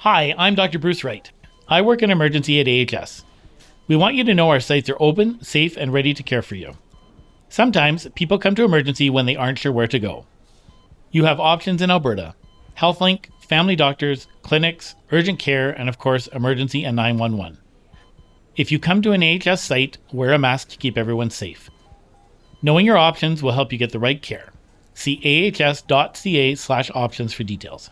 Hi, I'm Dr. Bruce Wright. I work in emergency at AHS. We want you to know our sites are open, safe, and ready to care for you. Sometimes people come to emergency when they aren't sure where to go. You have options in Alberta HealthLink, family doctors, clinics, urgent care, and of course, emergency and 911. If you come to an AHS site, wear a mask to keep everyone safe. Knowing your options will help you get the right care. See ahs.ca slash options for details.